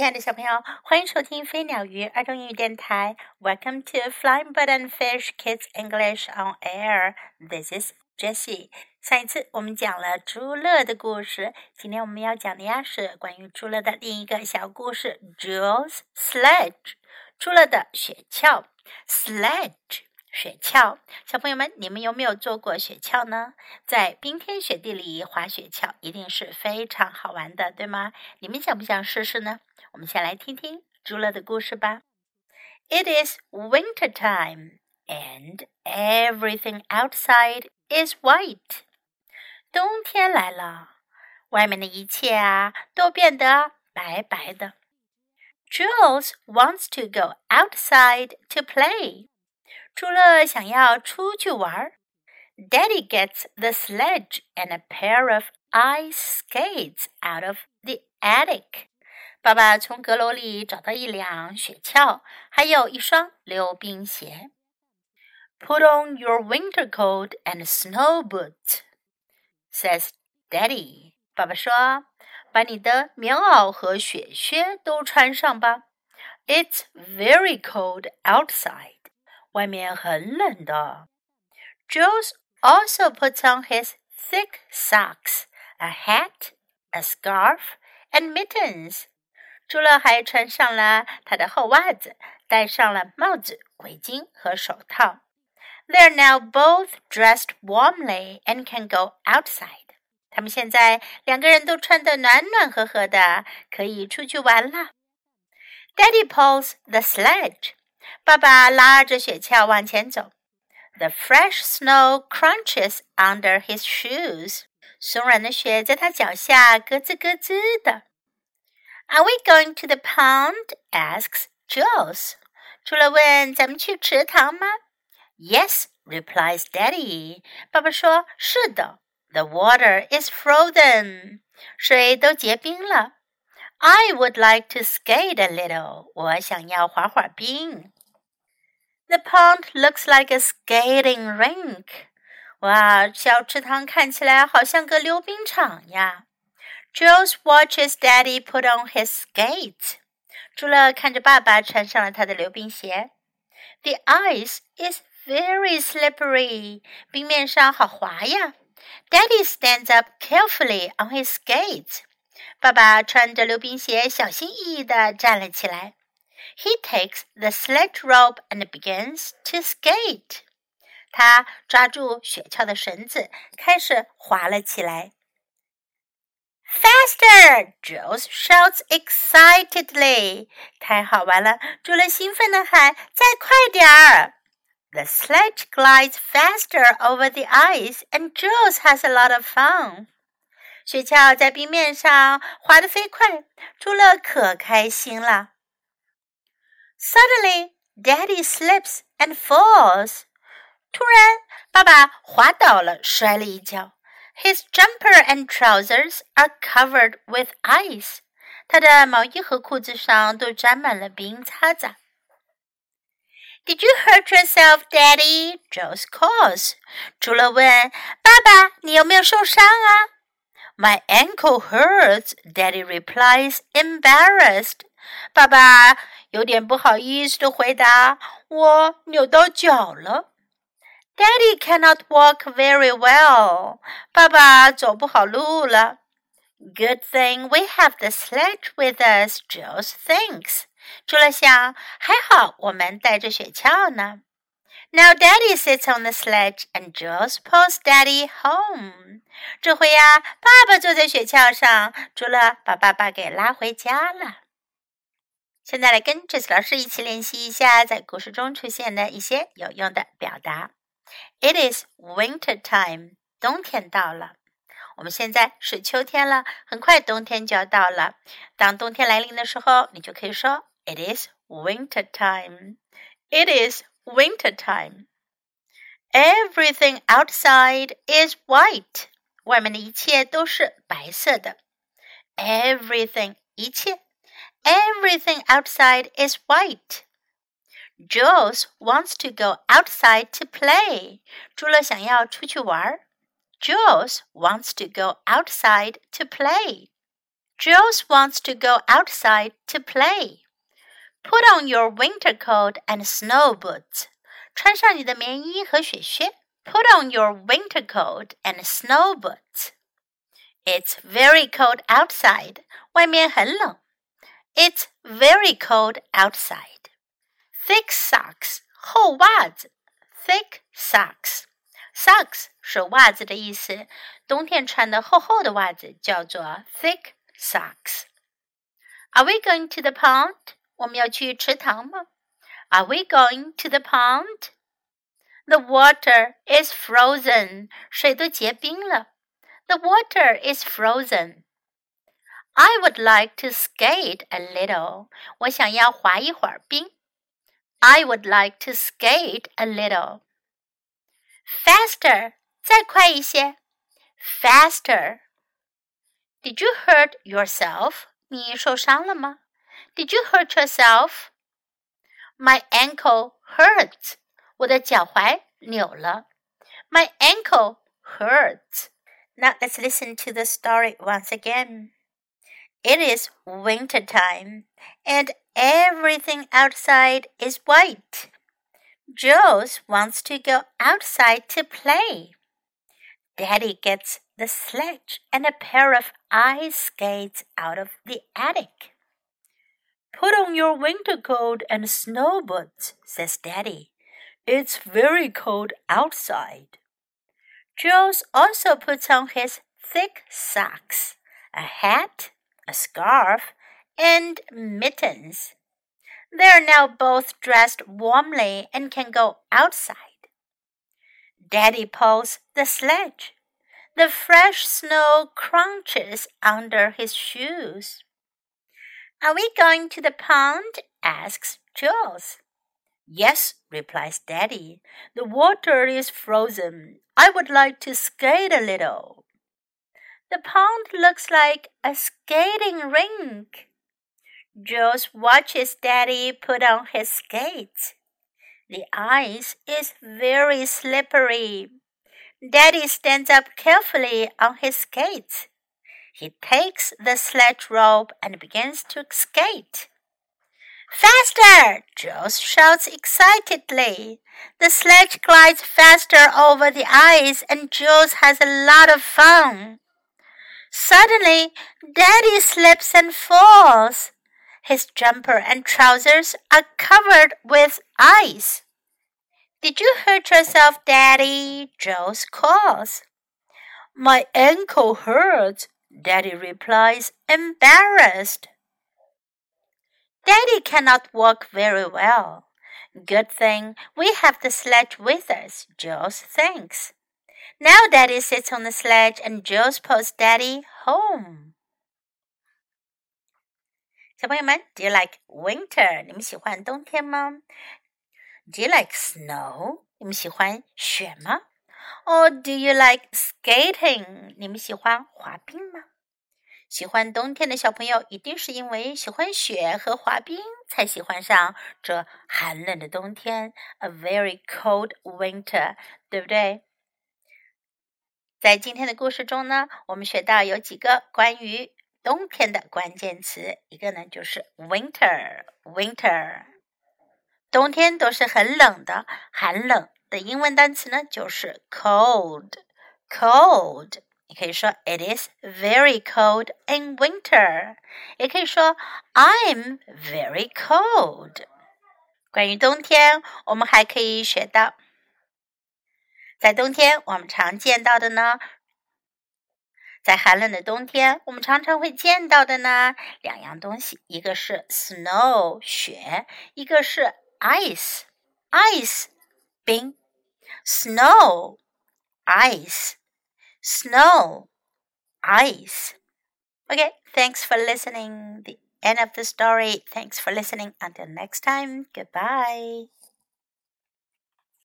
亲爱的小朋友，欢迎收听飞鸟鱼儿童英语电台。Welcome to Flying Bird and Fish Kids English on Air. This is Jessie. 上一次我们讲了朱乐的故事，今天我们要讲的呀是关于朱乐的另一个小故事，Jules Sledge。朱乐的雪橇，Sledge。雪橇，小朋友们，你们有没有坐过雪橇呢？在冰天雪地里滑雪橇一定是非常好玩的，对吗？你们想不想试试呢？我们先来听听朱乐的故事吧。It is winter time and everything outside is white。冬天来了，外面的一切啊都变得白白的。Jules wants to go outside to play。 朱乐想要出去玩，Daddy gets the sledge and a pair of ice skates out of the attic. 爸爸从阁楼里找到一辆雪橇，还有一双溜冰鞋。Put on your winter coat and snow boots, says Daddy. 爸爸说，把你的棉袄和雪靴都穿上吧。It's very cold outside. 外面很冷的。Jules also puts on his thick socks, a hat, a scarf, and mittens. 朱乐还穿上了他的厚袜子，戴上了帽子、围巾和手套。They're now both dressed warmly and can go outside. 他们现在两个人都穿得暖暖和和的，可以出去玩了。Daddy pulls the sledge. 爸爸拉着雪橇往前走。The fresh snow crunches under his shoes. 松软的雪在他脚下咯吱咯吱的。Are we going to the pond? asks Jules. 朱乐问咱们去池塘吗？Yes, replies Daddy. 爸爸说是的。The water is frozen. 水都结冰了。I would like to skate a little. 我想要滑滑冰。the pond looks like a skating rink. 哇，小池塘看起来好像个溜冰场呀。Jules watches Daddy put on his skates. 朱乐看着爸爸穿上了他的溜冰鞋。The ice is very slippery. 冰面上好滑呀。Daddy stands up carefully on his skates. 爸爸穿着溜冰鞋，小心翼翼地站了起来。 he takes the sledge rope and begins to skate. 他抓住雪橇的绳子，开始滑了起来。Faster! Jules shouts excitedly. 太好玩了！朱乐兴奋地喊：“再快点儿！” The sledge glides faster over the ice, and Jules has a lot of fun. 雪橇在冰面上滑得飞快，朱乐可开心了。 Suddenly, Daddy slips and falls. 突然，爸爸滑倒了，摔了一跤。His jumper and trousers are covered with ice. 他的毛衣和裤子上都沾满了冰碴子。Did you hurt yourself, Daddy? Jules calls. 朱乐问爸爸你有没有受伤啊？My ankle hurts, Daddy replies, embarrassed. 爸爸有点不好意思的回答：“我扭到脚了。” Daddy cannot walk very well. 爸爸走不好路了。Good thing we have the sledge with us, Jules thinks. 朱乐想，还好我们带着雪橇呢。Now Daddy sits on the sledge and Jules pulls Daddy home. 这回呀，爸爸坐在雪橇上，朱乐把爸爸给拉回家了。现在来跟 Jess 老师一起练习一下在故事中出现的一些有用的表达。It is winter time，冬天到了。我们现在是秋天了，很快冬天就要到了。当冬天来临的时候，你就可以说 It is winter time. It is winter time. Everything outside is white. 外面的一切都是白色的。Everything，一切。 Everything outside is white. Jules wants to go outside to play. 朱乐想要出去玩。Jules wants to go outside to play. Jules wants to go outside to play. Put on your winter coat and snow boots. 穿上你的棉衣和雪靴。Put on your winter coat and snow boots. It's very cold outside. 外面很冷。 It's very cold outside. Thick socks. 厚袜子。Thick socks. Socks 是袜子的意思，冬天穿的厚厚的袜子叫做 thick socks. Are we going to the pond? 我们要去池塘吗？Are we going to the pond? The water is frozen. 水都结冰了。The water is frozen. I would like to skate a little. 我想要滑一会儿冰。I would like to skate a little. Faster. 再快一些。Faster. Did you hurt yourself? 你受伤了吗？Did you hurt yourself? My ankle hurts. 我的脚踝扭了。My ankle hurts. Now let's listen to the story once again. It is winter time, and everything outside is white. Jules wants to go outside to play. Daddy gets the sledge and a pair of ice skates out of the attic. Put on your winter coat and snow boots, says Daddy. It's very cold outside. Jules also puts on his thick socks, a hat, a scarf, and mittens. They are now both dressed warmly and can go outside. Daddy pulls the sledge. The fresh snow crunches under his shoes. Are we going to the pond? asks Jules. Yes, replies Daddy. The water is frozen. I would like to skate a little. The pond looks like a skating rink. Jules watches Daddy put on his skates. The ice is very slippery. Daddy stands up carefully on his skates. He takes the sledge rope and begins to skate. Faster! Jules shouts excitedly. The sledge glides faster over the ice and Jules has a lot of fun. Suddenly, Daddy slips and falls. His jumper and trousers are covered with ice. Did you hurt yourself, Daddy? Jules calls. My ankle hurts, Daddy replies, embarrassed. Daddy cannot walk very well. Good thing we have the sledge with us, Jules thinks. Now Daddy sits on the sledge and Jules pulls Daddy home. 小朋友们，Do you like winter？你们喜欢冬天吗？Do you like snow？你们喜欢雪吗？Or do you like skating？你们喜欢滑冰吗？喜欢冬天的小朋友，一定是因为喜欢雪和滑冰，才喜欢上这寒冷的冬天，a very cold winter，对不对？ 在今天的故事中呢，我们学到有几个关于冬天的关键词，一个呢就是 winter，winter，冬天都是很冷的，寒冷的英文单词呢就是 cold，cold。你可以说 It is very cold in winter，也可以说 I'm very cold。关于冬天，我们还可以学到，在冬天我们常见到的呢。在寒冷的冬天，我们常常会见到的呢两样东西，一个是 snow 雪，一个是 ice ice 冰，snow ice snow ice. Okay, thanks for listening. The end of the story. Thanks for listening. Until next time, goodbye.